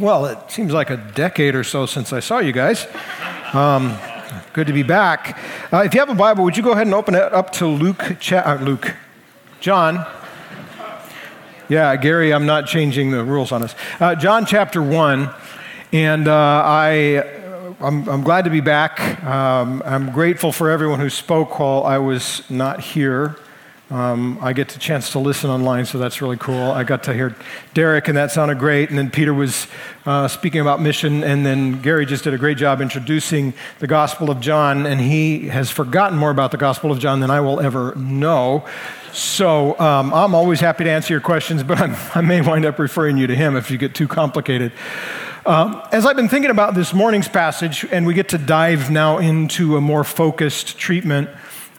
Well, it seems like a decade or so since I saw you guys. Um, good to be back. Uh, if you have a Bible, would you go ahead and open it up to Luke, cha- uh, Luke, John. Yeah, Gary, I'm not changing the rules on us. Uh, John chapter one, and uh, I, I'm, I'm, glad to be back. Um, I'm grateful for everyone who spoke while I was not here. Um, I get the chance to listen online, so that's really cool. I got to hear Derek, and that sounded great. And then Peter was uh, speaking about mission, and then Gary just did a great job introducing the Gospel of John, and he has forgotten more about the Gospel of John than I will ever know. So um, I'm always happy to answer your questions, but I'm, i may wind up referring you to him if you get too complicated. Um, as I've been thinking about this morning's passage, and we get to dive now into a more focused treatment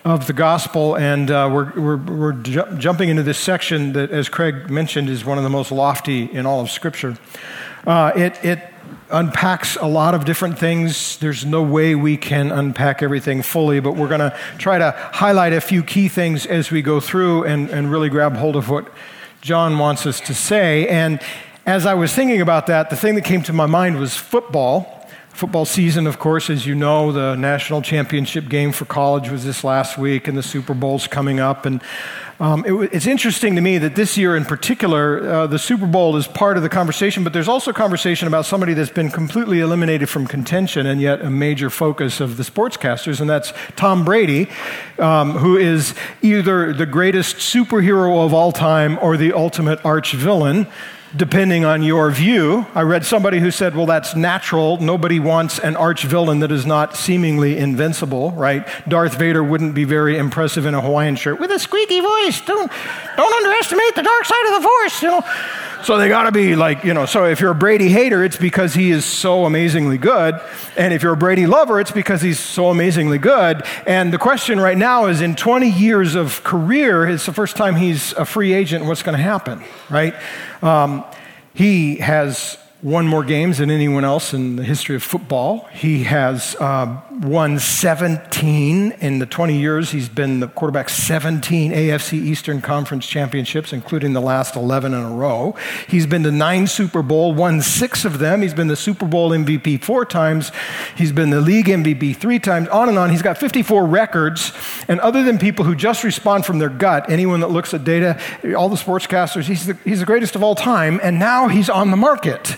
of the gospel, and uh, we're, we're, we're ju- jumping into this section that, as Craig mentioned, is one of the most lofty in all of Scripture. Uh, it, it unpacks a lot of different things. There's no way we can unpack everything fully, but we're going to try to highlight a few key things as we go through and, and really grab hold of what John wants us to say. And as I was thinking about that, the thing that came to my mind was football. Football season, of course, as you know, the national championship game for college was this last week, and the Super Bowl's coming up. And um, it, it's interesting to me that this year in particular, uh, the Super Bowl is part of the conversation, but there's also conversation about somebody that's been completely eliminated from contention and yet a major focus of the sportscasters, and that's Tom Brady, um, who is either the greatest superhero of all time or the ultimate arch villain depending on your view. I read somebody who said, well, that's natural. Nobody wants an arch villain that is not seemingly invincible, right? Darth Vader wouldn't be very impressive in a Hawaiian shirt with a squeaky voice. Don't, don't underestimate the dark side of the force, you know. So they got to be like, you know, so if you're a Brady hater, it's because he is so amazingly good. And if you're a Brady lover, it's because he's so amazingly good. And the question right now is in 20 years of career, it's the first time he's a free agent. What's going to happen, right? Um, he has won more games than anyone else in the history of football. He has uh, won 17 in the 20 years he's been the quarterback, 17 AFC Eastern Conference championships, including the last 11 in a row. He's been to nine Super Bowl, won six of them. He's been the Super Bowl MVP four times. He's been the league MVP three times, on and on. He's got 54 records. And other than people who just respond from their gut, anyone that looks at data, all the sportscasters, he's the, he's the greatest of all time. And now he's on the market.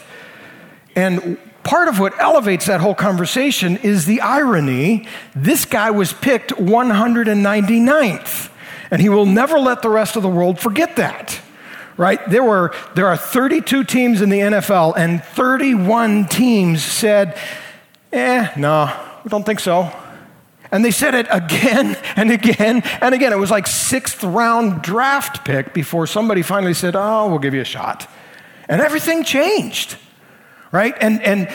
And part of what elevates that whole conversation is the irony. This guy was picked 199th, and he will never let the rest of the world forget that. Right? There were there are 32 teams in the NFL, and 31 teams said, "Eh, no, we don't think so." And they said it again and again and again. It was like sixth round draft pick before somebody finally said, "Oh, we'll give you a shot," and everything changed right? And, and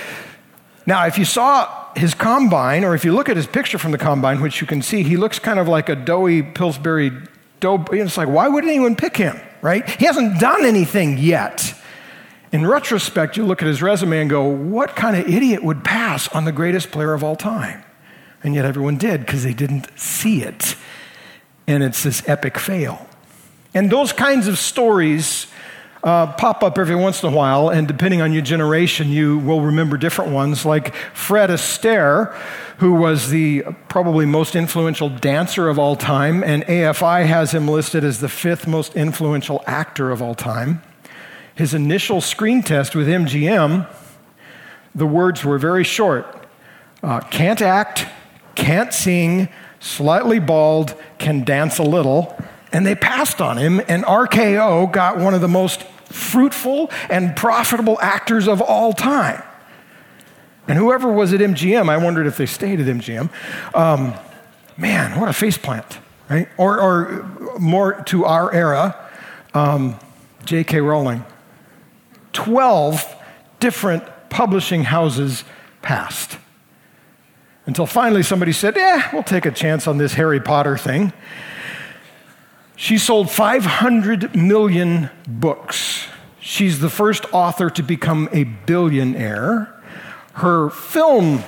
now, if you saw his combine, or if you look at his picture from the combine, which you can see, he looks kind of like a doughy Pillsbury dough. It's like, why would anyone pick him, right? He hasn't done anything yet. In retrospect, you look at his resume and go, what kind of idiot would pass on the greatest player of all time? And yet everyone did because they didn't see it. And it's this epic fail. And those kinds of stories uh, pop up every once in a while, and depending on your generation, you will remember different ones, like Fred Astaire, who was the probably most influential dancer of all time, and AFI has him listed as the fifth most influential actor of all time. His initial screen test with MGM, the words were very short uh, can't act, can't sing, slightly bald, can dance a little. And they passed on him, and RKO got one of the most fruitful and profitable actors of all time. And whoever was at MGM, I wondered if they stayed at MGM. Um, man, what a faceplant, right? Or, or more to our era, um, J.K. Rowling. 12 different publishing houses passed. Until finally somebody said, yeah, we'll take a chance on this Harry Potter thing. She sold 500 million books. She's the first author to become a billionaire. Her film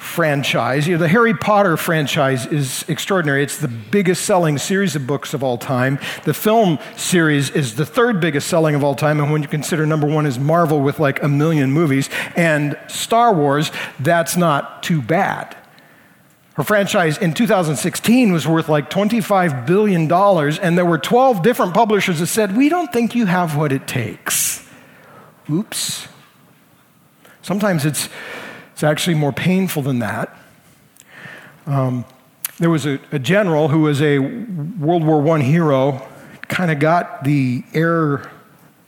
franchise. You know, the Harry Potter franchise is extraordinary. It's the biggest selling series of books of all time. The film series is the third biggest selling of all time. And when you consider number one is Marvel with like a million movies and Star Wars, that's not too bad. Her franchise in 2016 was worth like $25 billion, and there were 12 different publishers that said, We don't think you have what it takes. Oops. Sometimes it's it's actually more painful than that. Um, there was a, a, general who was a World War I hero, kind of got the air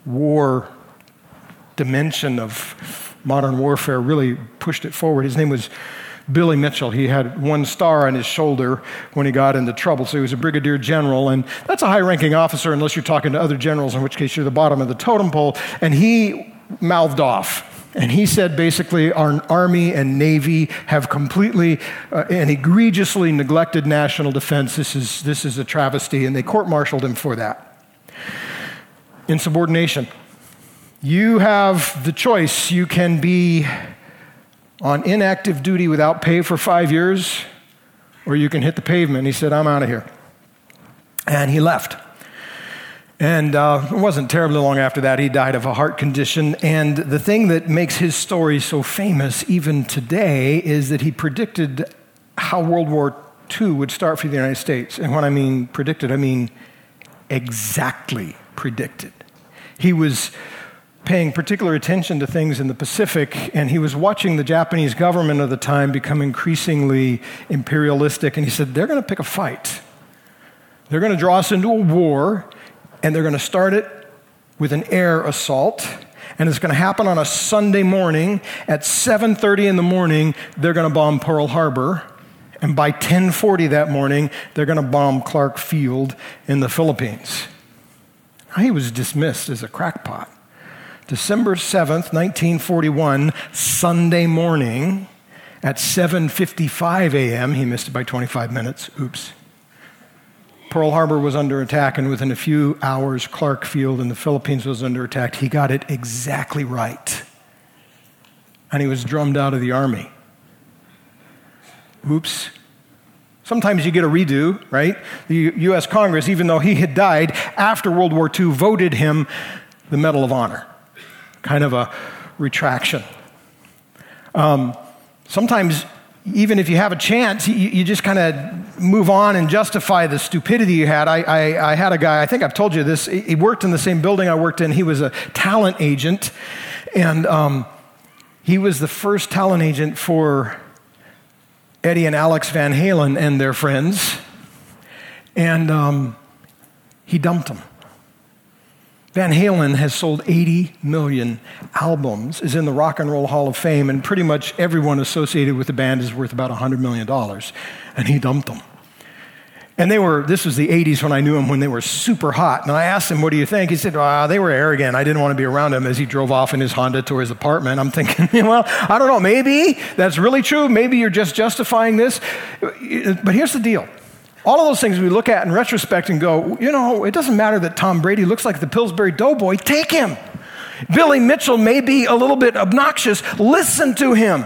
war dimension of modern warfare, really pushed it forward. His name was Billy Mitchell. He had one star on his shoulder when he got into trouble, so he was a brigadier general, and that's a high ranking officer unless you're talking to other generals, in which case you're the bottom of the totem pole. And he mouthed off and he said basically, our Army and Navy have completely uh, and egregiously neglected national defense. This is, this is a travesty, and they court martialed him for that. Insubordination. You have the choice. You can be on inactive duty without pay for five years, or you can hit the pavement. He said, I'm out of here. And he left. And uh, it wasn't terribly long after that, he died of a heart condition. And the thing that makes his story so famous, even today, is that he predicted how World War II would start for the United States. And when I mean predicted, I mean exactly predicted. He was paying particular attention to things in the Pacific, and he was watching the Japanese government of the time become increasingly imperialistic. And he said, They're going to pick a fight. They're going to draw us into a war and they're going to start it with an air assault and it's going to happen on a Sunday morning at 7:30 in the morning they're going to bomb Pearl Harbor and by 10:40 that morning they're going to bomb Clark Field in the Philippines. He was dismissed as a crackpot. December 7th, 1941, Sunday morning at 7:55 a.m., he missed it by 25 minutes. Oops. Pearl Harbor was under attack, and within a few hours, Clark Field in the Philippines was under attack. He got it exactly right. And he was drummed out of the army. Oops. Sometimes you get a redo, right? The U.S. Congress, even though he had died after World War II, voted him the Medal of Honor. Kind of a retraction. Um, sometimes even if you have a chance, you, you just kind of move on and justify the stupidity you had. I, I, I, had a guy, I think I've told you this, he worked in the same building I worked in. He was a talent agent, and um, he was the first talent agent for Eddie and Alex Van Halen and their friends, and um, he dumped them. Van Halen has sold 80 million albums, is in the Rock and Roll Hall of Fame, and pretty much everyone associated with the band is worth about $100 million. And he dumped them. And they were, this was the 80s when I knew him, when they were super hot. And I asked him, What do you think? He said, well, They were arrogant. I didn't want to be around him as he drove off in his Honda to his apartment. I'm thinking, Well, I don't know. Maybe that's really true. Maybe you're just justifying this. But here's the deal all of those things we look at in retrospect and go, you know, it doesn't matter that Tom Brady looks like the Pillsbury Doughboy, take him. Billy Mitchell may be a little bit obnoxious, listen to him.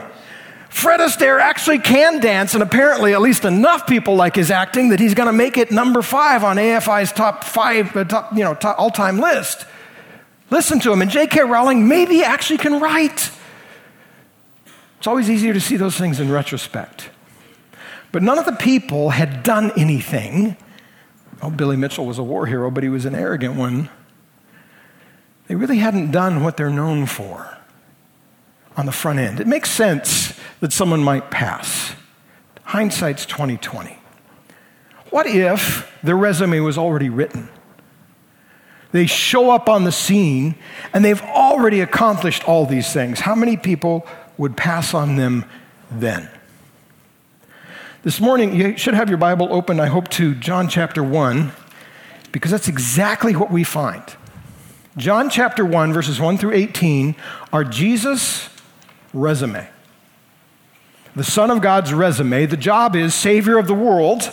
Fred Astaire actually can dance, and apparently, at least enough people like his acting that he's going to make it number five on AFI's top five, uh, top, you know, all time list. Listen to him. And J.K. Rowling maybe actually can write. It's always easier to see those things in retrospect. But none of the people had done anything. Oh, Billy Mitchell was a war hero, but he was an arrogant one. They really hadn't done what they're known for on the front end. It makes sense that someone might pass. Hindsight's 2020. What if their resume was already written? They show up on the scene and they've already accomplished all these things. How many people would pass on them then? This morning, you should have your Bible open, I hope, to John chapter 1, because that's exactly what we find. John chapter 1, verses 1 through 18, are Jesus' resume. The Son of God's resume. The job is Savior of the world.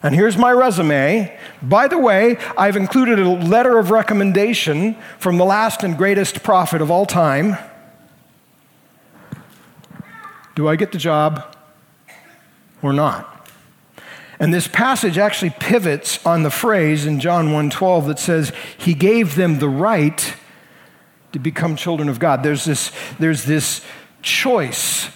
And here's my resume. By the way, I've included a letter of recommendation from the last and greatest prophet of all time Do I get the job or not? And this passage actually pivots on the phrase in John 1:12 that says he gave them the right to become children of God. There's this, there's this choice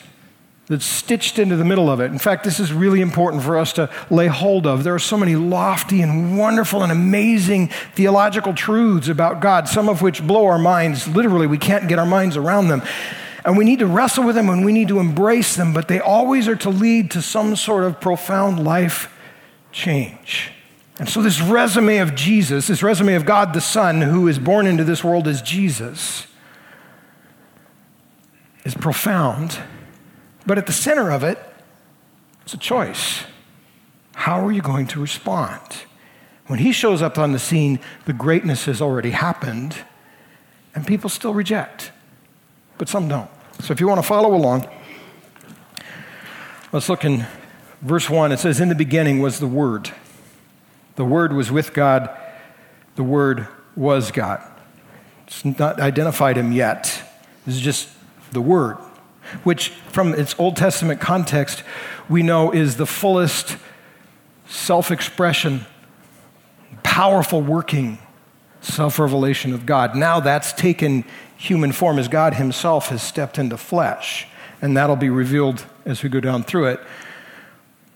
that's stitched into the middle of it. In fact, this is really important for us to lay hold of. There are so many lofty and wonderful and amazing theological truths about God, some of which blow our minds. Literally, we can't get our minds around them. And we need to wrestle with them and we need to embrace them, but they always are to lead to some sort of profound life change. And so, this resume of Jesus, this resume of God the Son, who is born into this world as Jesus, is profound. But at the center of it, it's a choice. How are you going to respond? When he shows up on the scene, the greatness has already happened, and people still reject but some don't. So if you want to follow along, let's look in verse 1. It says, In the beginning was the Word. The Word was with God, the Word was God. It's not identified him yet. This is just the Word, which from its Old Testament context, we know is the fullest self expression, powerful working self revelation of God. Now that's taken human form as God Himself has stepped into flesh. And that'll be revealed as we go down through it.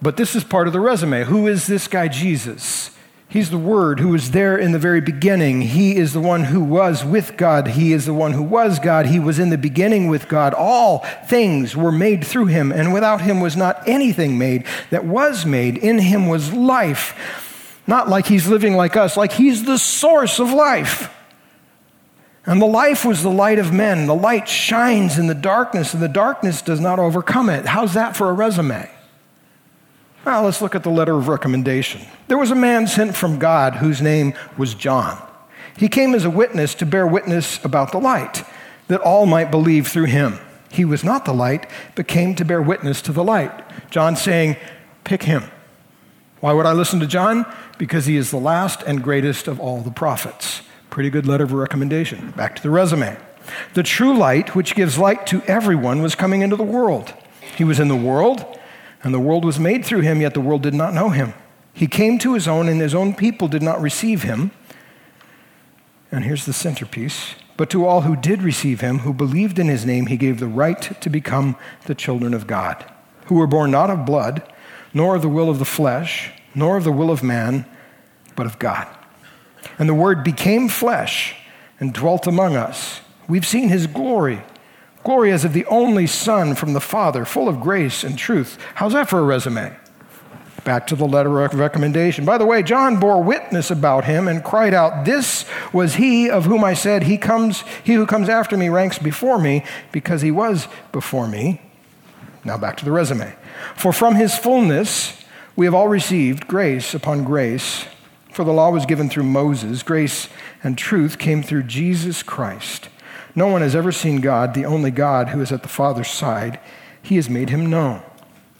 But this is part of the resume. Who is this guy, Jesus? He's the Word who was there in the very beginning. He is the one who was with God. He is the one who was God. He was in the beginning with God. All things were made through him, and without him was not anything made that was made. In him was life. Not like he's living like us, like he's the source of life. And the life was the light of men. The light shines in the darkness, and the darkness does not overcome it. How's that for a resume? Well, let's look at the letter of recommendation. There was a man sent from God whose name was John. He came as a witness to bear witness about the light, that all might believe through him. He was not the light, but came to bear witness to the light. John saying, Pick him. Why would I listen to John? Because he is the last and greatest of all the prophets. Pretty good letter of recommendation. Back to the resume. The true light, which gives light to everyone, was coming into the world. He was in the world, and the world was made through him, yet the world did not know him. He came to his own, and his own people did not receive him. And here's the centerpiece. But to all who did receive him, who believed in his name, he gave the right to become the children of God, who were born not of blood, nor of the will of the flesh, nor of the will of man, but of God. And the Word became flesh and dwelt among us. We've seen his glory. Glory as of the only Son from the Father, full of grace and truth. How's that for a resume? Back to the letter of recommendation. By the way, John bore witness about him and cried out, This was he of whom I said, He comes, he who comes after me ranks before me, because he was before me. Now back to the resume. For from his fullness we have all received grace upon grace. For the law was given through Moses, grace and truth came through Jesus Christ. No one has ever seen God, the only God who is at the Father's side. He has made him known.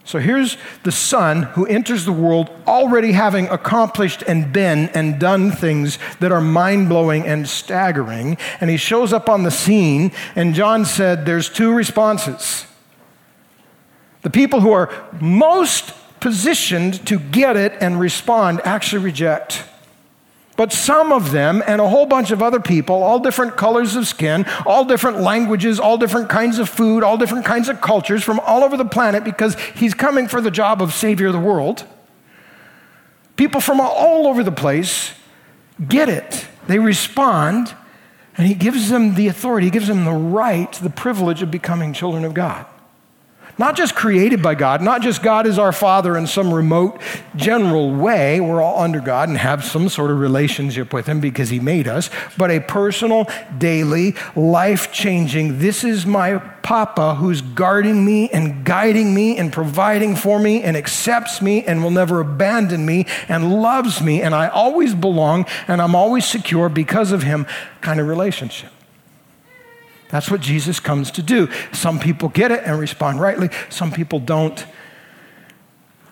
So here's the Son who enters the world already having accomplished and been and done things that are mind blowing and staggering. And he shows up on the scene, and John said there's two responses. The people who are most positioned to get it and respond actually reject. But some of them and a whole bunch of other people, all different colors of skin, all different languages, all different kinds of food, all different kinds of cultures from all over the planet because he's coming for the job of Savior of the world. People from all over the place get it. They respond, and he gives them the authority, he gives them the right, the privilege of becoming children of God. Not just created by God, not just God is our Father in some remote general way, we're all under God and have some sort of relationship with Him because He made us, but a personal, daily, life changing, this is my Papa who's guarding me and guiding me and providing for me and accepts me and will never abandon me and loves me, and I always belong and I'm always secure because of Him. Kind of relationship. That's what Jesus comes to do. Some people get it and respond rightly, some people don't.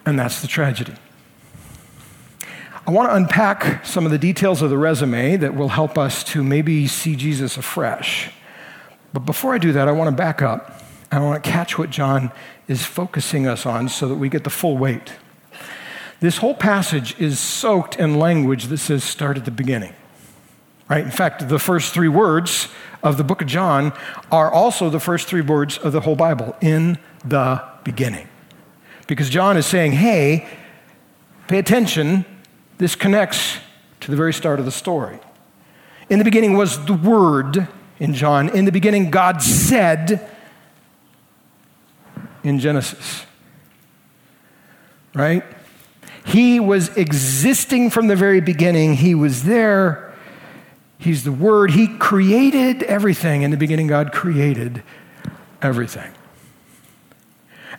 And that's the tragedy. I want to unpack some of the details of the resume that will help us to maybe see Jesus afresh. But before I do that, I want to back up I want to catch what John is focusing us on so that we get the full weight. This whole passage is soaked in language that says start at the beginning. Right? In fact, the first three words of the book of John are also the first three words of the whole Bible in the beginning. Because John is saying, hey, pay attention, this connects to the very start of the story. In the beginning was the Word in John. In the beginning, God said in Genesis. Right? He was existing from the very beginning. He was there. He's the Word. He created everything. In the beginning, God created everything.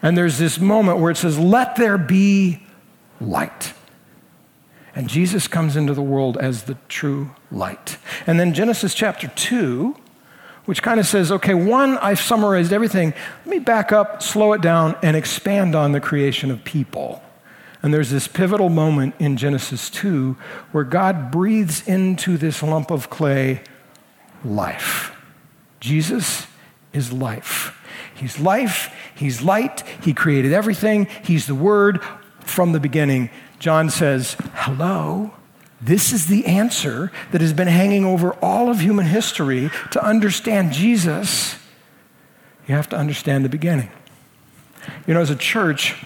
And there's this moment where it says, Let there be light. And Jesus comes into the world as the true light. And then Genesis chapter 2, which kind of says, okay, one, I've summarized everything. Let me back up, slow it down, and expand on the creation of people. And there's this pivotal moment in Genesis 2 where God breathes into this lump of clay life. Jesus is life. He's life, He's light, He created everything, He's the Word from the beginning. John says, Hello. This is the answer that has been hanging over all of human history. To understand Jesus, you have to understand the beginning. You know, as a church,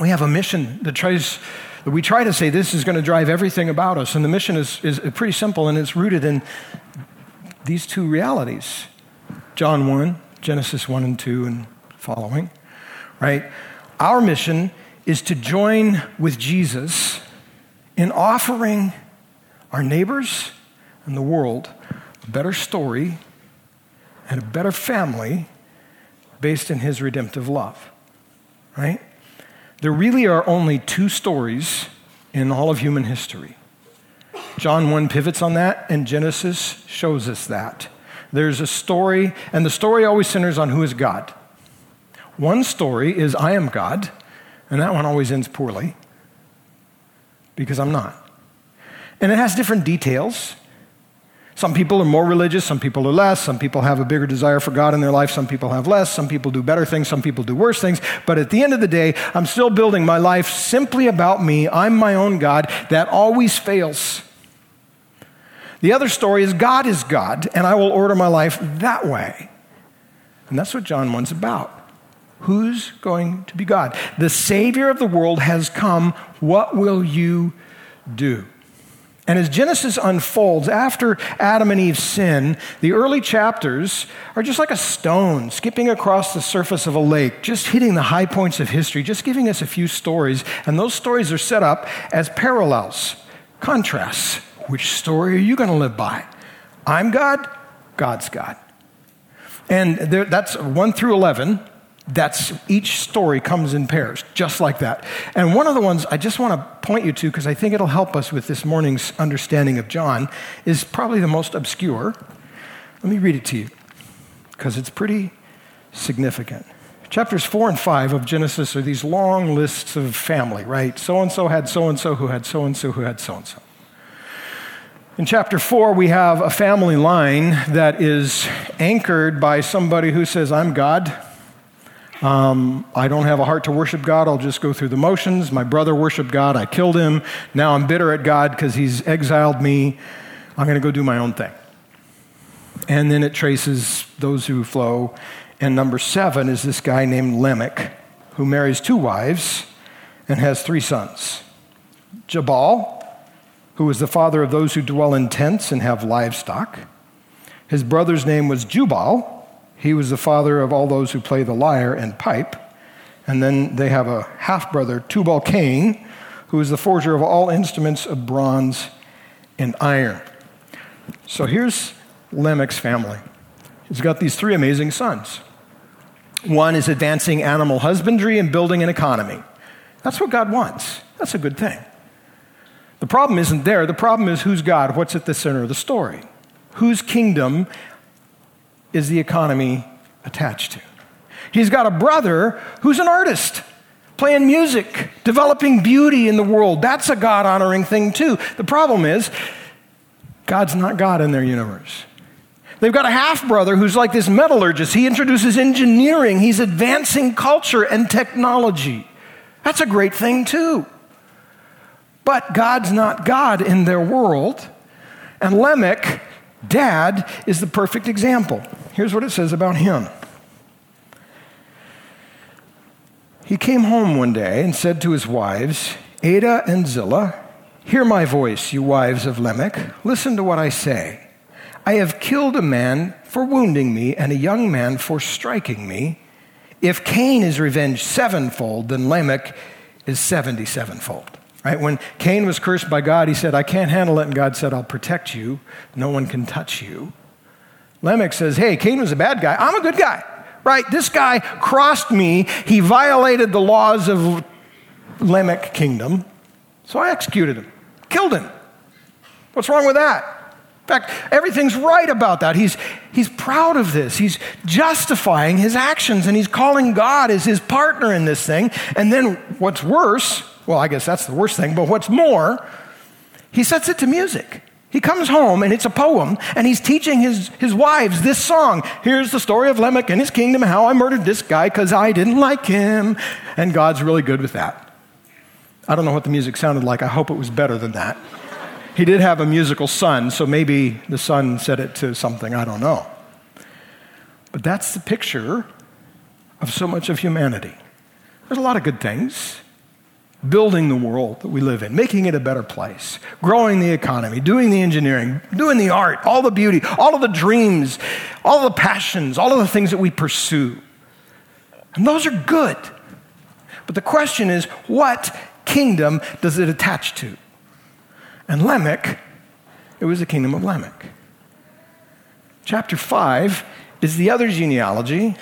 we have a mission that tries, that we try to say this is going to drive everything about us. And the mission is, is pretty simple and it's rooted in these two realities John 1, Genesis 1 and 2, and following, right? Our mission is to join with Jesus in offering our neighbors and the world a better story and a better family based in his redemptive love. Right? There really are only two stories in all of human history. John 1 pivots on that, and Genesis shows us that. There's a story, and the story always centers on who is God. One story is I am God, and that one always ends poorly because I'm not. And it has different details. Some people are more religious, some people are less, some people have a bigger desire for God in their life, some people have less, some people do better things, some people do worse things. But at the end of the day, I'm still building my life simply about me. I'm my own God. That always fails. The other story is God is God, and I will order my life that way. And that's what John 1's about. Who's going to be God? The Savior of the world has come. What will you do? And as Genesis unfolds, after Adam and Eve sin, the early chapters are just like a stone skipping across the surface of a lake, just hitting the high points of history, just giving us a few stories. And those stories are set up as parallels, contrasts. Which story are you going to live by? I'm God, God's God. And there, that's 1 through 11 that's each story comes in pairs, just like that. And one of the ones I just want to point you to, because I think it'll help us with this morning's understanding of John, is probably the most obscure. Let me read it to you, because it's pretty significant. Chapters four and five of Genesis are these long lists of family, right? So and so had so and so who had so and so who had so and so. In chapter four, we have a family line that is anchored by somebody who says, I'm God. Um, I don't have a heart to worship God. I'll just go through the motions. My brother worshiped God. I killed him. Now I'm bitter at God because he's exiled me. I'm going to go do my own thing. And then it traces those who flow. And number seven is this guy named Lamech, who marries two wives and has three sons Jabal, who is the father of those who dwell in tents and have livestock. His brother's name was Jubal he was the father of all those who play the lyre and pipe. And then they have a half brother, Tubal Cain, who is the forger of all instruments of bronze and iron. So here's Lamech's family. He's got these three amazing sons. One is advancing animal husbandry and building an economy. That's what God wants. That's a good thing. The problem isn't there. The problem is who's God? What's at the center of the story? Whose kingdom is the economy attached to. He's got a brother who's an artist, playing music, developing beauty in the world. That's a God honoring thing, too. The problem is, God's not God in their universe. They've got a half brother who's like this metallurgist. He introduces engineering, he's advancing culture and technology. That's a great thing, too. But God's not God in their world. And Lamech, dad, is the perfect example. Here's what it says about him. He came home one day and said to his wives, Adah and Zillah, Hear my voice, you wives of Lamech. Listen to what I say. I have killed a man for wounding me and a young man for striking me. If Cain is revenged sevenfold, then Lamech is 77fold. Right? When Cain was cursed by God, he said, I can't handle it. And God said, I'll protect you. No one can touch you. Lamech says, Hey, Cain was a bad guy. I'm a good guy. Right? This guy crossed me. He violated the laws of Lamech kingdom. So I executed him, killed him. What's wrong with that? In fact, everything's right about that. He's, he's proud of this. He's justifying his actions and he's calling God as his partner in this thing. And then what's worse, well, I guess that's the worst thing, but what's more, he sets it to music. He comes home and it's a poem, and he's teaching his, his wives this song. Here's the story of Lamech and his kingdom, how I murdered this guy because I didn't like him. And God's really good with that. I don't know what the music sounded like. I hope it was better than that. He did have a musical son, so maybe the son said it to something, I don't know. But that's the picture of so much of humanity. There's a lot of good things. Building the world that we live in, making it a better place, growing the economy, doing the engineering, doing the art, all the beauty, all of the dreams, all the passions, all of the things that we pursue. And those are good. But the question is, what kingdom does it attach to? And Lamech, it was the kingdom of Lamech. Chapter 5 is the other genealogy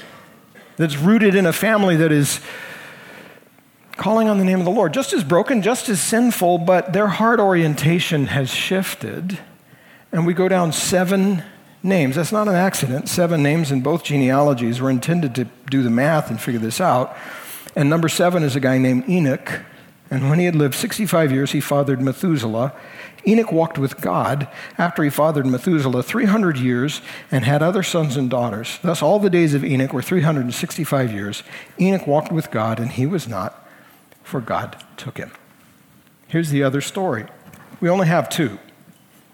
that's rooted in a family that is calling on the name of the Lord. Just as broken, just as sinful, but their heart orientation has shifted. And we go down seven names. That's not an accident. Seven names in both genealogies. We're intended to do the math and figure this out. And number seven is a guy named Enoch. And when he had lived 65 years, he fathered Methuselah. Enoch walked with God after he fathered Methuselah 300 years and had other sons and daughters. Thus, all the days of Enoch were 365 years. Enoch walked with God, and he was not, for God took him. Here's the other story. We only have two.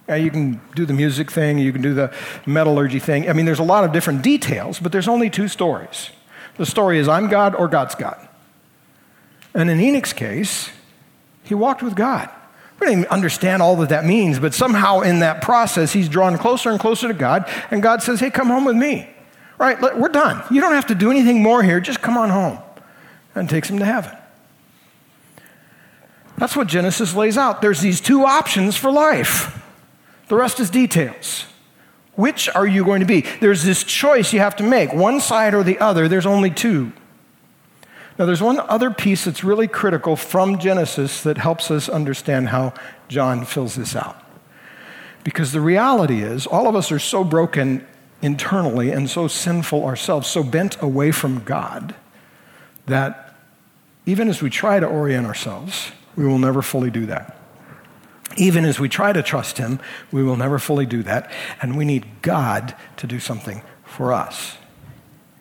Now, you can do the music thing, you can do the metallurgy thing. I mean, there's a lot of different details, but there's only two stories. The story is I'm God or God's God. And in Enoch's case, he walked with God. We don't even understand all that that means, but somehow in that process, he's drawn closer and closer to God, and God says, Hey, come home with me. Right? We're done. You don't have to do anything more here. Just come on home. And takes him to heaven. That's what Genesis lays out. There's these two options for life, the rest is details. Which are you going to be? There's this choice you have to make one side or the other. There's only two. Now, there's one other piece that's really critical from Genesis that helps us understand how John fills this out. Because the reality is, all of us are so broken internally and so sinful ourselves, so bent away from God, that even as we try to orient ourselves, we will never fully do that. Even as we try to trust Him, we will never fully do that. And we need God to do something for us.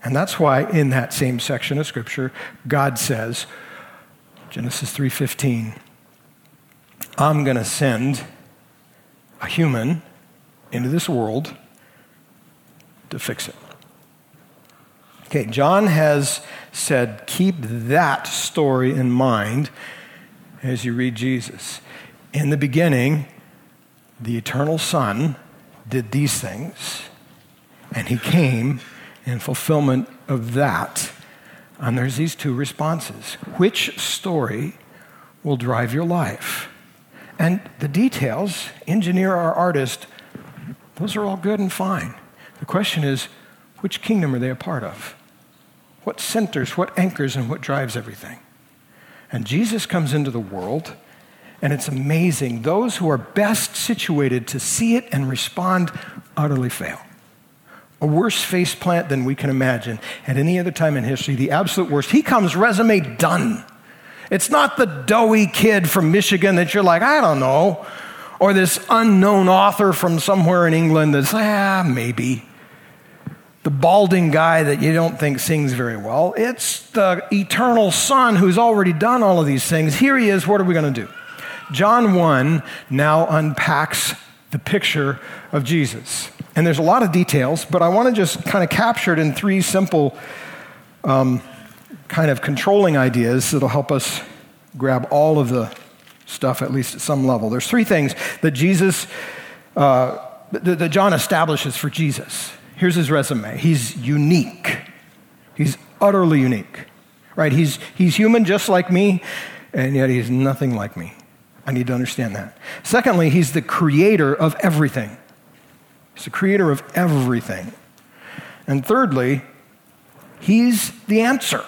And that's why in that same section of scripture God says Genesis 3:15 I'm going to send a human into this world to fix it. Okay, John has said keep that story in mind as you read Jesus. In the beginning, the eternal Son did these things, and he came in fulfillment of that. And there's these two responses. Which story will drive your life? And the details, engineer or artist, those are all good and fine. The question is, which kingdom are they a part of? What centers, what anchors, and what drives everything? And Jesus comes into the world, and it's amazing. Those who are best situated to see it and respond utterly fail a worse face plant than we can imagine at any other time in history, the absolute worst. He comes resume done. It's not the doughy kid from Michigan that you're like, I don't know, or this unknown author from somewhere in England that's, ah, maybe. The balding guy that you don't think sings very well. It's the eternal Son who's already done all of these things. Here he is. What are we going to do? John 1 now unpacks the picture of Jesus. And there's a lot of details, but I want to just kind of capture it in three simple um, kind of controlling ideas that'll help us grab all of the stuff, at least at some level. There's three things that Jesus, uh, that, John establishes for Jesus. Here's his resume he's unique, he's utterly unique, right? He's, he's human just like me, and yet he's nothing like me. I need to understand that. Secondly, he's the creator of everything. He's the creator of everything. And thirdly, he's the answer.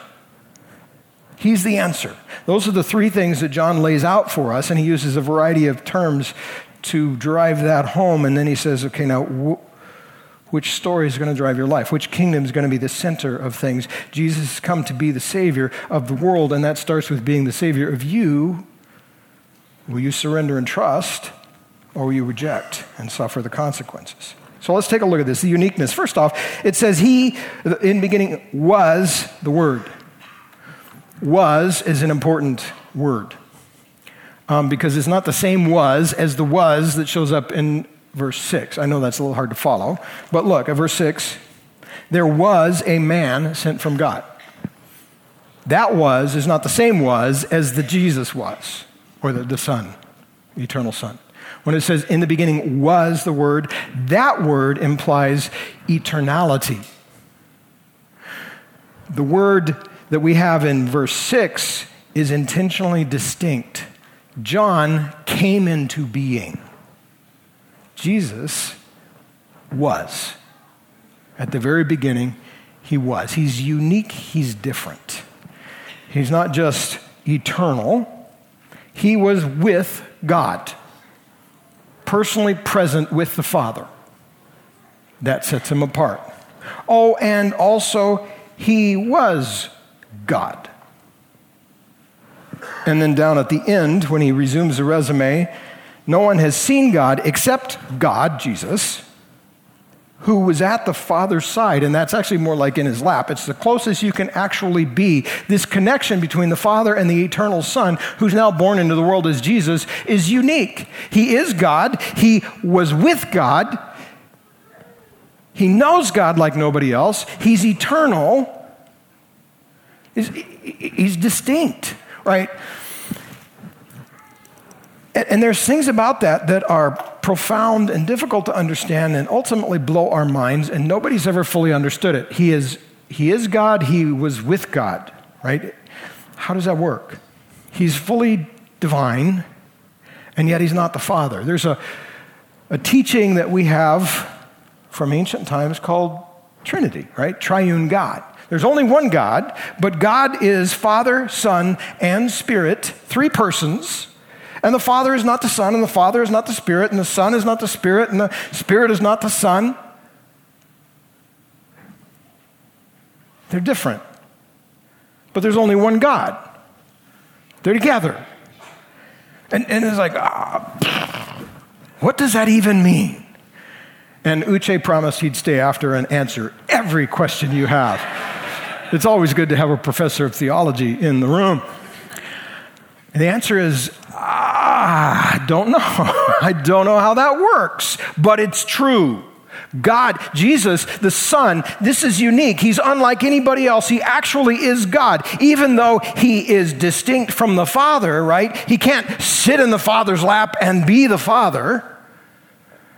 He's the answer. Those are the three things that John lays out for us, and he uses a variety of terms to drive that home. And then he says, okay, now, wh- which story is going to drive your life? Which kingdom is going to be the center of things? Jesus has come to be the Savior of the world, and that starts with being the Savior of you Will you surrender and trust, or will you reject and suffer the consequences? So let's take a look at this the uniqueness. First off, it says, He, in beginning, was the Word. Was is an important word um, because it's not the same was as the was that shows up in verse 6. I know that's a little hard to follow, but look at verse 6. There was a man sent from God. That was is not the same was as the Jesus was or the, the Son, the eternal Son. When it says, in the beginning was the Word, that word implies eternality. The word that we have in verse 6 is intentionally distinct. John came into being. Jesus was. At the very beginning, he was. He's unique, he's different. He's not just eternal, he was with God, personally present with the Father. That sets him apart. Oh, and also, he was God. And then down at the end, when he resumes the resume, no one has seen God except God, Jesus, who was at the Father's side, and that's actually more like in his lap. It's the closest you can actually be. This connection between the Father and the eternal Son, who's now born into the world as Jesus, is unique. He is God, he was with God, he knows God like nobody else, he's eternal, he's, he's distinct, right? And there's things about that that are profound and difficult to understand and ultimately blow our minds, and nobody's ever fully understood it. He is, he is God, He was with God, right? How does that work? He's fully divine, and yet He's not the Father. There's a, a teaching that we have from ancient times called Trinity, right? Triune God. There's only one God, but God is Father, Son, and Spirit, three persons and the Father is not the Son, and the Father is not the Spirit, and the Son is not the Spirit, and the Spirit is not the Son. They're different. But there's only one God. They're together. And, and it's like, ah, what does that even mean? And Uche promised he'd stay after and answer every question you have. it's always good to have a professor of theology in the room. And the answer is I don't know. I don't know how that works, but it's true. God, Jesus, the Son, this is unique. He's unlike anybody else. He actually is God, even though he is distinct from the Father, right? He can't sit in the Father's lap and be the Father.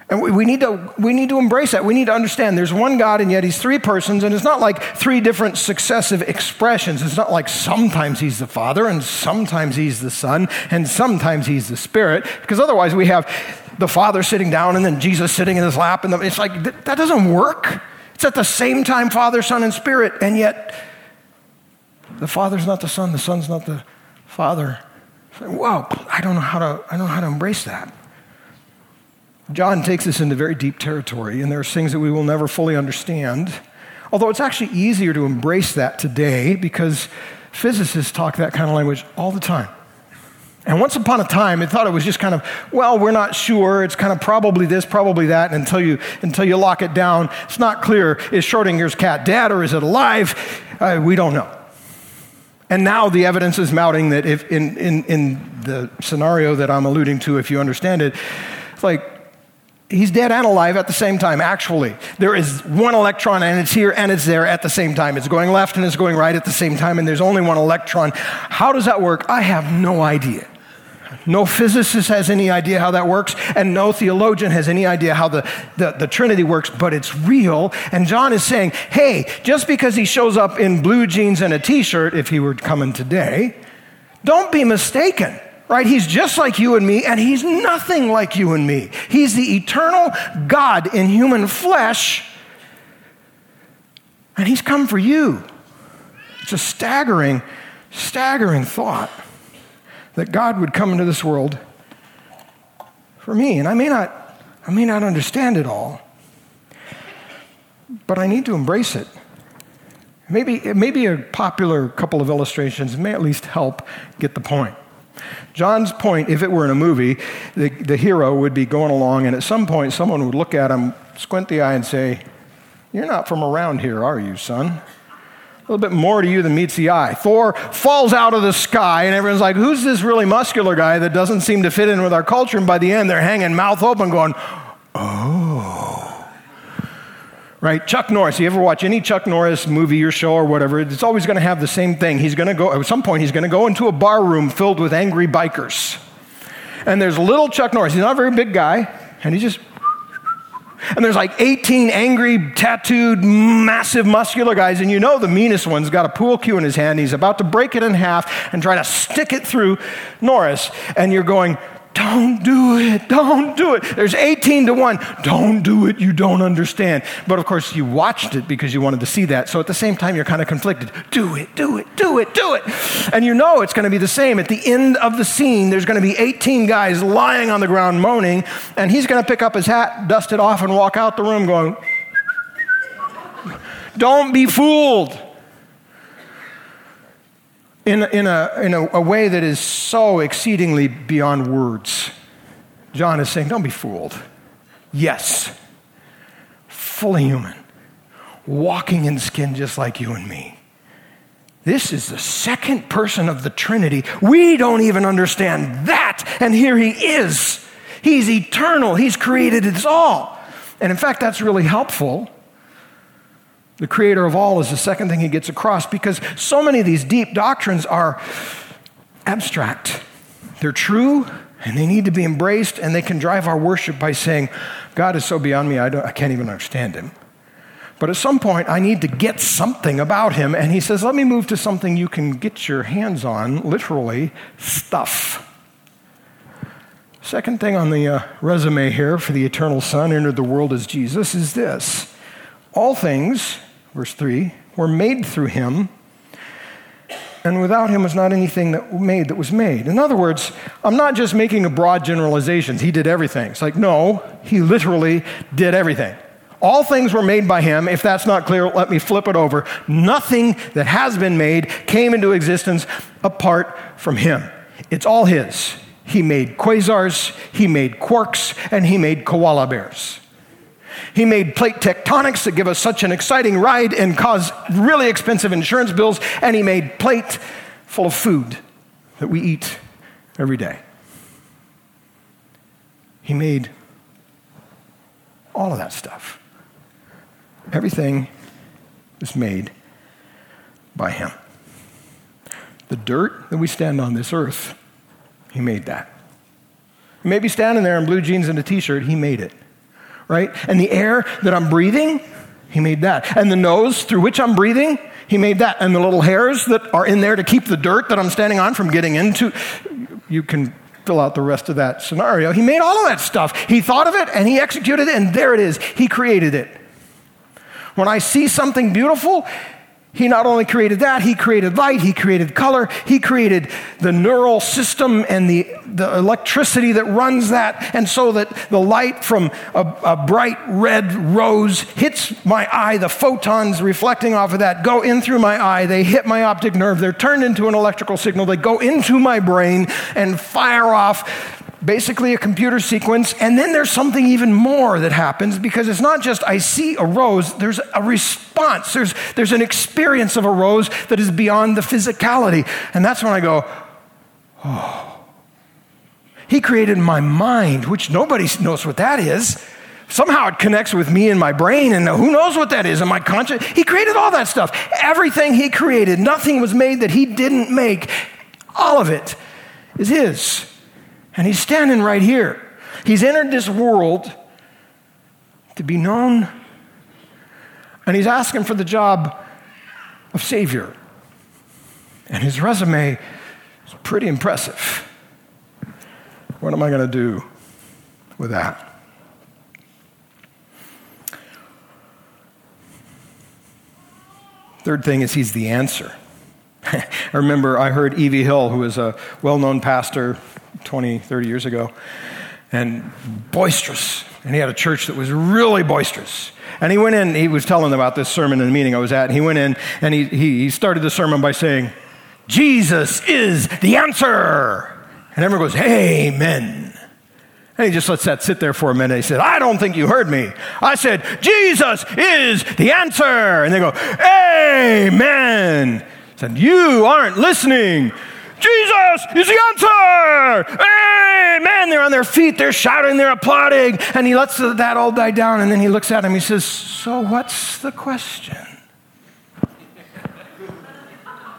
And we, need to, we need to embrace that. We need to understand there's one God and yet he's three persons, and it's not like three different successive expressions. It's not like sometimes he's the Father, and sometimes he's the Son, and sometimes he's the Spirit, because otherwise we have the Father sitting down and then Jesus sitting in his lap, and it's like that, that doesn't work. It's at the same time Father, Son, and Spirit, and yet the Father's not the Son, the Son's not the Father. Wow, I don't know how to, I don't know how to embrace that. John takes us into very deep territory, and there's things that we will never fully understand. Although it's actually easier to embrace that today because physicists talk that kind of language all the time. And once upon a time, it thought it was just kind of, well, we're not sure. It's kind of probably this, probably that. And until you, until you lock it down, it's not clear. Is Schrodinger's cat dead or is it alive? Uh, we don't know. And now the evidence is mounting that if in, in, in the scenario that I'm alluding to, if you understand it, it's like he's dead and alive at the same time, actually. There is one electron and it's here and it's there at the same time. It's going left and it's going right at the same time, and there's only one electron. How does that work? I have no idea. No physicist has any idea how that works, and no theologian has any idea how the, the, the, Trinity works, but it's real. And John is saying, hey, just because he shows up in blue jeans and a t shirt, if he were coming today, don't be mistaken right? He's just like you and me, and he's nothing like you and me. He's the eternal God in human flesh, and he's come for you. It's a staggering, staggering thought that God would come into this world for me. And I may not, I may not understand it all, but I need to embrace it. Maybe, maybe a popular couple of illustrations may at least help get the point. John's point, if it were in a movie, the, the hero would be going along, and at some point, someone would look at him, squint the eye, and say, You're not from around here, are you, son? A little bit more to you than meets the eye. Thor falls out of the sky, and everyone's like, Who's this really muscular guy that doesn't seem to fit in with our culture? And by the end, they're hanging mouth open, going, Oh right? Chuck Norris, you ever watch any Chuck Norris movie or show or whatever, it's always going to have the same thing. He's going to go, at some point, he's going to go into a bar room filled with angry bikers. And there's little Chuck Norris. He's not a very big guy, and he just, and there's like 18 angry, tattooed, massive, muscular guys, and you know the meanest one's got a pool cue in his hand. He's about to break it in half and try to stick it through Norris. And you're going, don't do it. Don't do it. There's 18 to 1. Don't do it. You don't understand. But of course, you watched it because you wanted to see that. So at the same time, you're kind of conflicted. Do it, do it, do it, do it. And you know it's going to be the same. At the end of the scene, there's going to be 18 guys lying on the ground moaning, and he's going to pick up his hat, dust it off, and walk out the room going, Don't be fooled in, in, a, in a, a way that is so exceedingly beyond words. John is saying, Don't be fooled. Yes, fully human, walking in skin just like you and me. This is the second person of the Trinity. We don't even understand that. And here he is. He's eternal, he's created it all. And in fact, that's really helpful the creator of all is the second thing he gets across because so many of these deep doctrines are abstract. They're true and they need to be embraced, and they can drive our worship by saying, God is so beyond me, I, I can't even understand him. But at some point, I need to get something about him. And he says, Let me move to something you can get your hands on, literally, stuff. Second thing on the uh, resume here for the eternal Son entered the world as Jesus is this all things verse 3, were made through him, and without him was not anything that made that was made. In other words, I'm not just making a broad generalizations. He did everything. It's like, no, he literally did everything. All things were made by him. If that's not clear, let me flip it over. Nothing that has been made came into existence apart from him. It's all his. He made quasars, he made quarks, and he made koala bears. He made plate tectonics that give us such an exciting ride and cause really expensive insurance bills. And he made plate full of food that we eat every day. He made all of that stuff. Everything is made by him. The dirt that we stand on this earth, he made that. You may be standing there in blue jeans and a t shirt, he made it right? And the air that I'm breathing, he made that. And the nose through which I'm breathing, he made that. And the little hairs that are in there to keep the dirt that I'm standing on from getting into, you can fill out the rest of that scenario. He made all of that stuff. He thought of it and he executed it, and there it is. He created it. When I see something beautiful, He not only created that, he created light, he created color, he created the neural system and the, the electricity that runs that. And so that the light from a, a bright red rose hits my eye, the photons reflecting off of that go in through my eye, they hit my optic nerve, they're turned into an electrical signal, they go into my brain and fire off basically a computer sequence. And then there's something even more that happens because it's not just I see a rose, there's a response. There's, there's an experience of a rose that is beyond the physicality. And that's when I go, oh. He created my mind, which nobody knows what that is. Somehow it connects with me and my brain, and who knows what that is in my conscience. He created all that stuff. Everything He created, nothing was made that He didn't make. All of it is His. And he's standing right here. He's entered this world to be known, and he's asking for the job of Savior. And his resume is pretty impressive. What am I going to do with that? Third thing is, he's the answer. I remember I heard E.V. Hill, who is a well known pastor, 20, 30 years ago, and boisterous. And he had a church that was really boisterous. And he went in, he was telling about this sermon in the meeting I was at, and he went in and he, he, started the sermon by saying, Jesus is the answer. And everyone goes, Amen. And he just lets that sit there for a minute. He said, I don't think you heard me. I said, Jesus is the answer. And they go, Amen. I said, You aren't listening. Jesus is the answer. Amen. They're on their feet, they're shouting, they're applauding. And he lets that all die down. And then he looks at him, he says, So what's the question?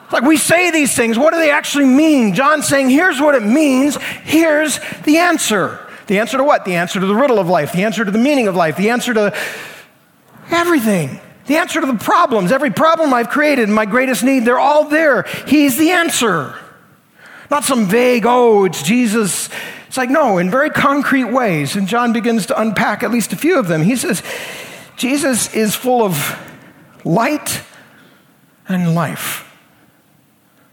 It's like we say these things, what do they actually mean? John's saying, Here's what it means, here's the answer. The answer to what? The answer to the riddle of life, the answer to the meaning of life, the answer to everything. The answer to the problems, every problem I've created, my greatest need, they're all there. He's the answer. Not some vague, oh, it's Jesus. It's like, no, in very concrete ways. And John begins to unpack at least a few of them. He says, Jesus is full of light and life.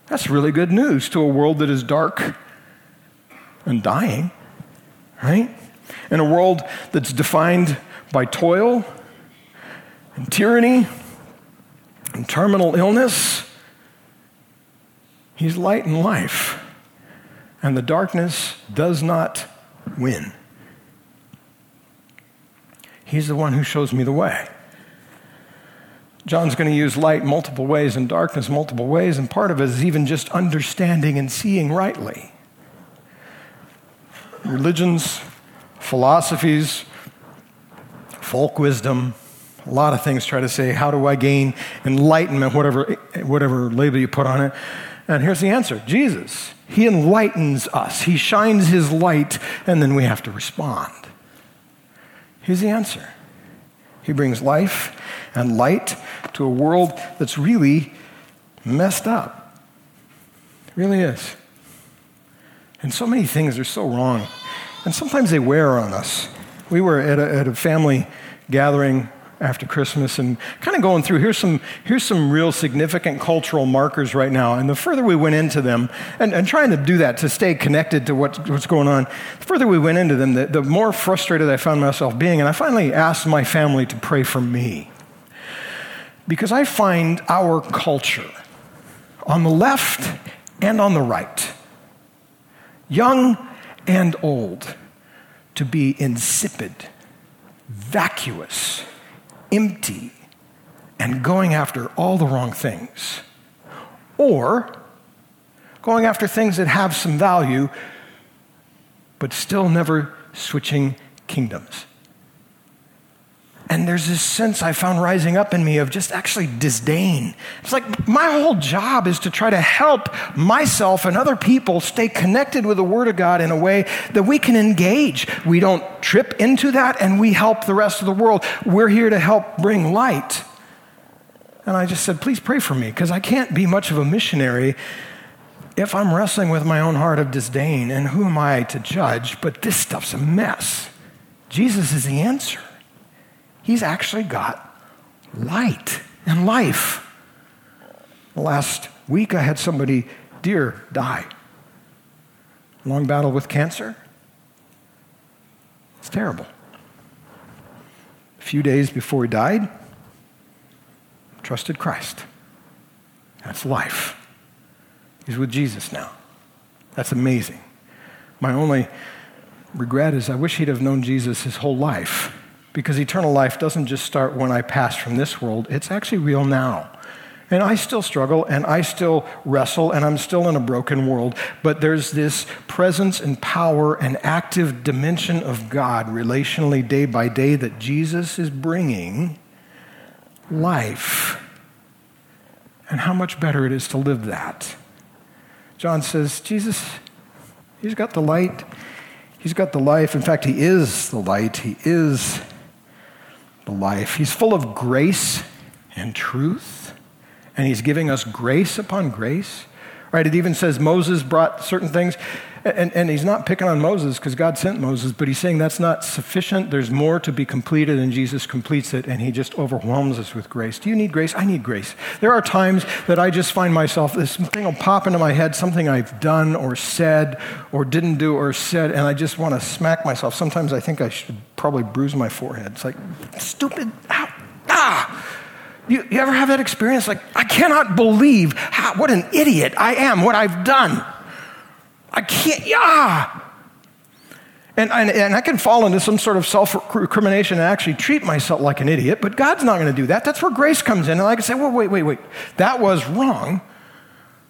That's really good news to a world that is dark and dying, right? In a world that's defined by toil and tyranny and terminal illness. He's light and life and the darkness does not win. He's the one who shows me the way. John's going to use light multiple ways and darkness multiple ways, and part of it is even just understanding and seeing rightly. Religions, philosophies, folk wisdom, a lot of things try to say, how do I gain enlightenment, whatever, whatever label you put on it. And here's the answer Jesus. He enlightens us, He shines His light, and then we have to respond. Here's the answer He brings life and light to a world that's really messed up. It really is. And so many things are so wrong. And sometimes they wear on us. We were at a, at a family gathering after Christmas and kind of going through here's some, here's some real significant cultural markers right now. And the further we went into them, and, and trying to do that to stay connected to what, what's going on, the further we went into them, the, the more frustrated I found myself being. And I finally asked my family to pray for me. Because I find our culture on the left and on the right, young and old, to be insipid, vacuous, empty and going after all the wrong things, or going after things that have some value, but still never switching kingdoms. And there's this sense I found rising up in me of just actually disdain. It's like my whole job is to try to help myself and other people stay connected with the Word of God in a way that we can engage. We don't trip into that and we help the rest of the world. We're here to help bring light. And I just said, please pray for me because I can't be much of a missionary if I'm wrestling with my own heart of disdain. And who am I to judge? But this stuff's a mess. Jesus is the answer. He's actually got light and life. Last week, I had somebody dear die. Long battle with cancer. It's terrible. A few days before he died, trusted Christ. That's life. He's with Jesus now. That's amazing. My only regret is I wish he'd have known Jesus his whole life because eternal life doesn't just start when I pass from this world, it's actually real now. And I still struggle and I still wrestle and I'm still in a broken world. But there's this presence and power and active dimension of God relationally day by day that Jesus is bringing life. And how much better it is to live that. John says, Jesus, he's got the light, he's got the life. In fact, he is the light, he is the life. He's full of grace and truth, and he's giving us grace upon grace. Right? It even says Moses brought certain things. And, and he's not picking on Moses because God sent Moses, but he's saying that's not sufficient. There's more to be completed, and Jesus completes it, and he just overwhelms us with grace. Do you need grace? I need grace. There are times that I just find myself, this thing will pop into my head, something I've done or said or didn't do or said, and I just want to smack myself. Sometimes I think I should probably bruise my forehead. It's like, stupid, ah, ah. You, you ever have that experience? Like, I cannot believe how, what an idiot I am, what I've done. I can't, yeah. And, and, and I can fall into some sort of self recrimination and actually treat myself like an idiot, but God's not going to do that. That's where grace comes in. And I can say, well, wait, wait, wait. That was wrong,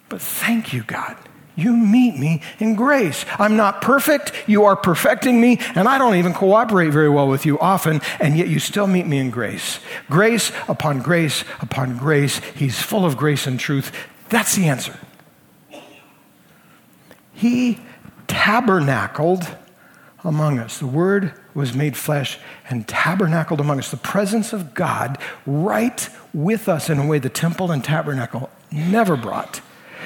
but thank you, God. You meet me in grace. I'm not perfect. You are perfecting me, and I don't even cooperate very well with you often, and yet you still meet me in grace. Grace upon grace upon grace. He's full of grace and truth. That's the answer. He tabernacled among us. The Word was made flesh and tabernacled among us. The presence of God right with us in a way the temple and tabernacle never brought.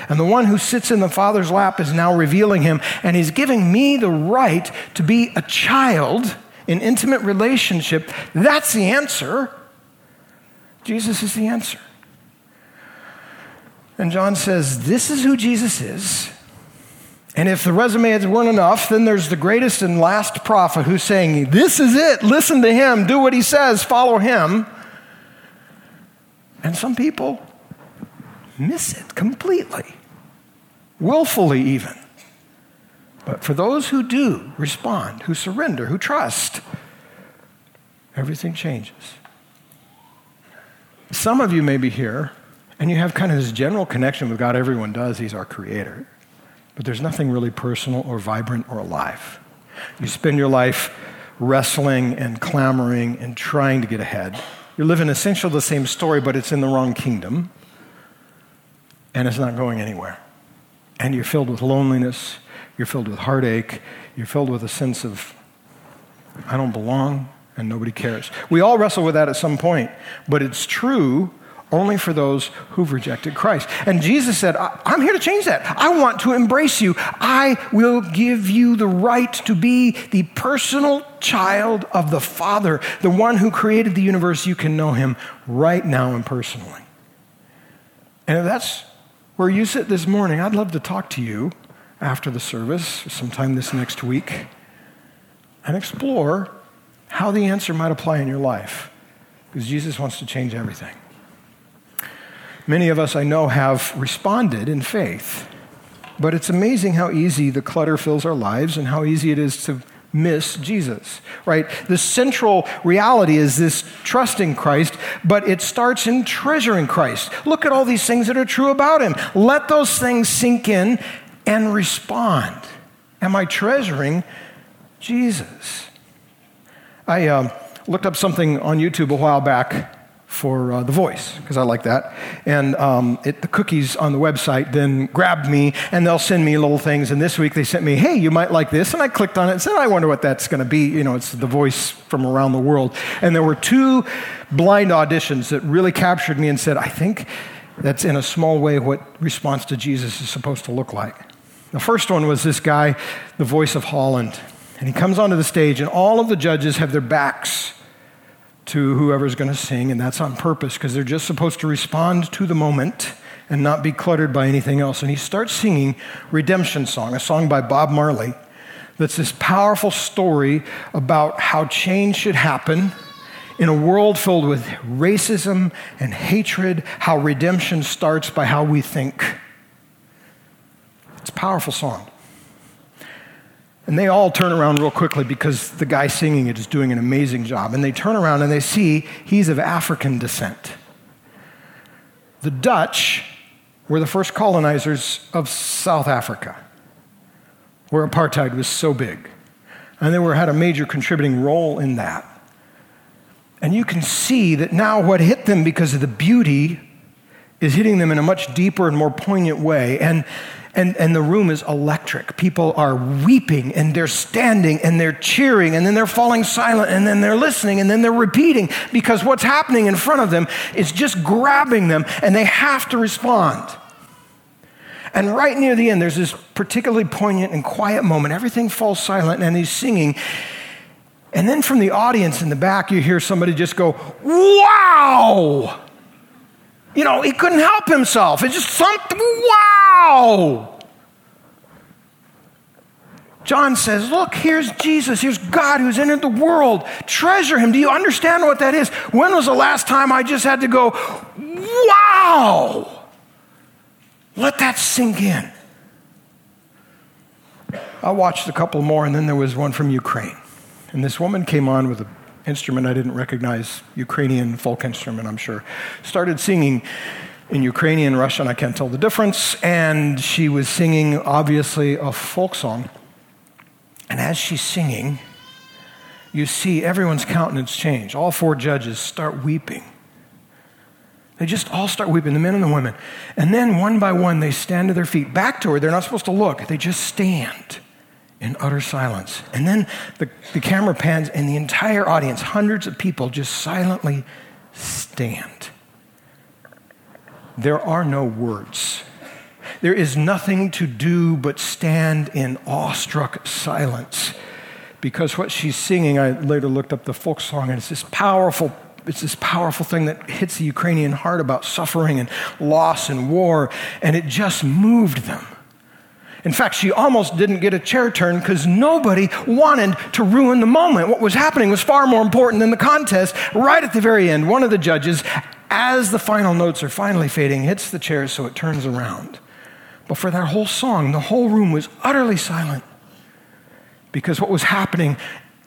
And the one who sits in the Father's lap is now revealing him, and he's giving me the right to be a child in intimate relationship. That's the answer. Jesus is the answer. And John says, This is who Jesus is. And if the resumes weren't enough, then there's the greatest and last prophet who's saying, This is it. Listen to him. Do what he says. Follow him. And some people miss it completely, willfully even. But for those who do respond, who surrender, who trust, everything changes. Some of you may be here and you have kind of this general connection with God. Everyone does. He's our creator but there's nothing really personal or vibrant or alive. You spend your life wrestling and clamoring and trying to get ahead. You're living essentially the same story, but it's in the wrong kingdom, and it's not going anywhere. And you're filled with loneliness, you're filled with heartache, you're filled with a sense of, I don't belong, and nobody cares. We all wrestle with that at some point, but it's true only for those who've rejected Christ. And Jesus said, I'm here to change that. I want to embrace you. I will give you the right to be the personal child of the Father, the one who created the universe. You can know him right now and personally. And if that's where you sit this morning, I'd love to talk to you after the service, sometime this next week, and explore how the answer might apply in your life. Because Jesus wants to change everything. Many of us I know have responded in faith. But it's amazing how easy the clutter fills our lives and how easy it is to miss Jesus, right? The central reality is this trusting Christ, but it starts in treasuring Christ. Look at all these things that are true about him. Let those things sink in and respond. Am I treasuring Jesus? I uh, looked up something on YouTube a while back for uh, The Voice, because I like that. And um, it, the cookies on the website then grabbed me, and they'll send me little things. And this week they sent me, hey, you might like this. And I clicked on it and said, I wonder what that's going to be. You know, it's The Voice from around the world. And there were two blind auditions that really captured me and said, I think that's in a small way what response to Jesus is supposed to look like. The first one was this guy, the voice of Holland. And he comes onto the stage, and all of the judges have their backs to whoever's going to sing, and that's on purpose because they're just supposed to respond to the moment and not be cluttered by anything else. And he starts singing Redemption Song, a song by Bob Marley that's this powerful story about how change should happen in a world filled with racism and hatred, how redemption starts by how we think. It's a powerful song. And they all turn around real quickly because the guy singing it is doing an amazing job. And they turn around and they see he's of African descent. The Dutch were the first colonizers of South Africa, where apartheid was so big. And they were, had a major contributing role in that. And you can see that now what hit them because of the beauty is hitting them in a much deeper and more poignant way. And, and, and the room is electric. People are weeping and they're standing and they're cheering and then they're falling silent and then they're listening and then they're repeating because what's happening in front of them is just grabbing them and they have to respond. And right near the end, there's this particularly poignant and quiet moment. Everything falls silent and he's singing. And then from the audience in the back, you hear somebody just go, Wow! You know, he couldn't help himself. It's just something, wow! John says, Look, here's Jesus. Here's God who's entered the world. Treasure him. Do you understand what that is? When was the last time I just had to go, Wow! Let that sink in. I watched a couple more, and then there was one from Ukraine. And this woman came on with an instrument I didn't recognize, Ukrainian folk instrument, I'm sure. Started singing in Ukrainian, Russian, I can't tell the difference. And she was singing, obviously, a folk song. And as she's singing, you see everyone's countenance change. All four judges start weeping. They just all start weeping, the men and the women. And then one by one, they stand to their feet, back to her. They're not supposed to look, they just stand in utter silence. And then the, the camera pans, and the entire audience, hundreds of people, just silently stand. There are no words. There is nothing to do but stand in awestruck silence. Because what she's singing, I later looked up the folk song, and it's this powerful it's this powerful thing that hits the Ukrainian heart about suffering and loss and war, and it just moved them. In fact, she almost didn't get a chair turn because nobody wanted to ruin the moment. What was happening was far more important than the contest. Right at the very end, one of the judges, as the final notes are finally fading, hits the chair so it turns around. But for that whole song, the whole room was utterly silent because what was happening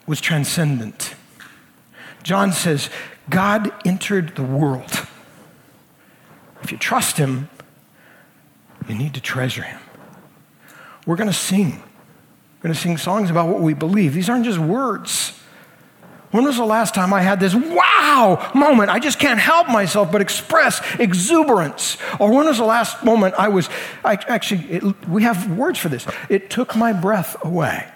was transcendent. John says, God entered the world. If you trust Him, you need to treasure Him. We're going to sing. We're going to sing songs about what we believe. These aren't just words. When was the last time I had this wow moment? I just can't help myself but express exuberance. Or when was the last moment I was, I, actually, it, we have words for this. It took my breath away.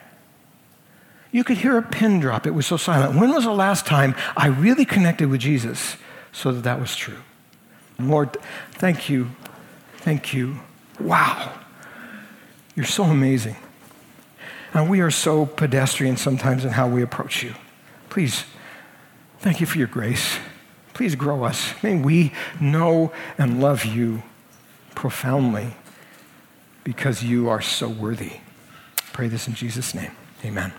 You could hear a pin drop. It was so silent. When was the last time I really connected with Jesus so that that was true? Lord, thank you. Thank you. Wow. You're so amazing. And we are so pedestrian sometimes in how we approach you. Please, thank you for your grace. Please grow us. May we know and love you profoundly because you are so worthy. Pray this in Jesus' name. Amen.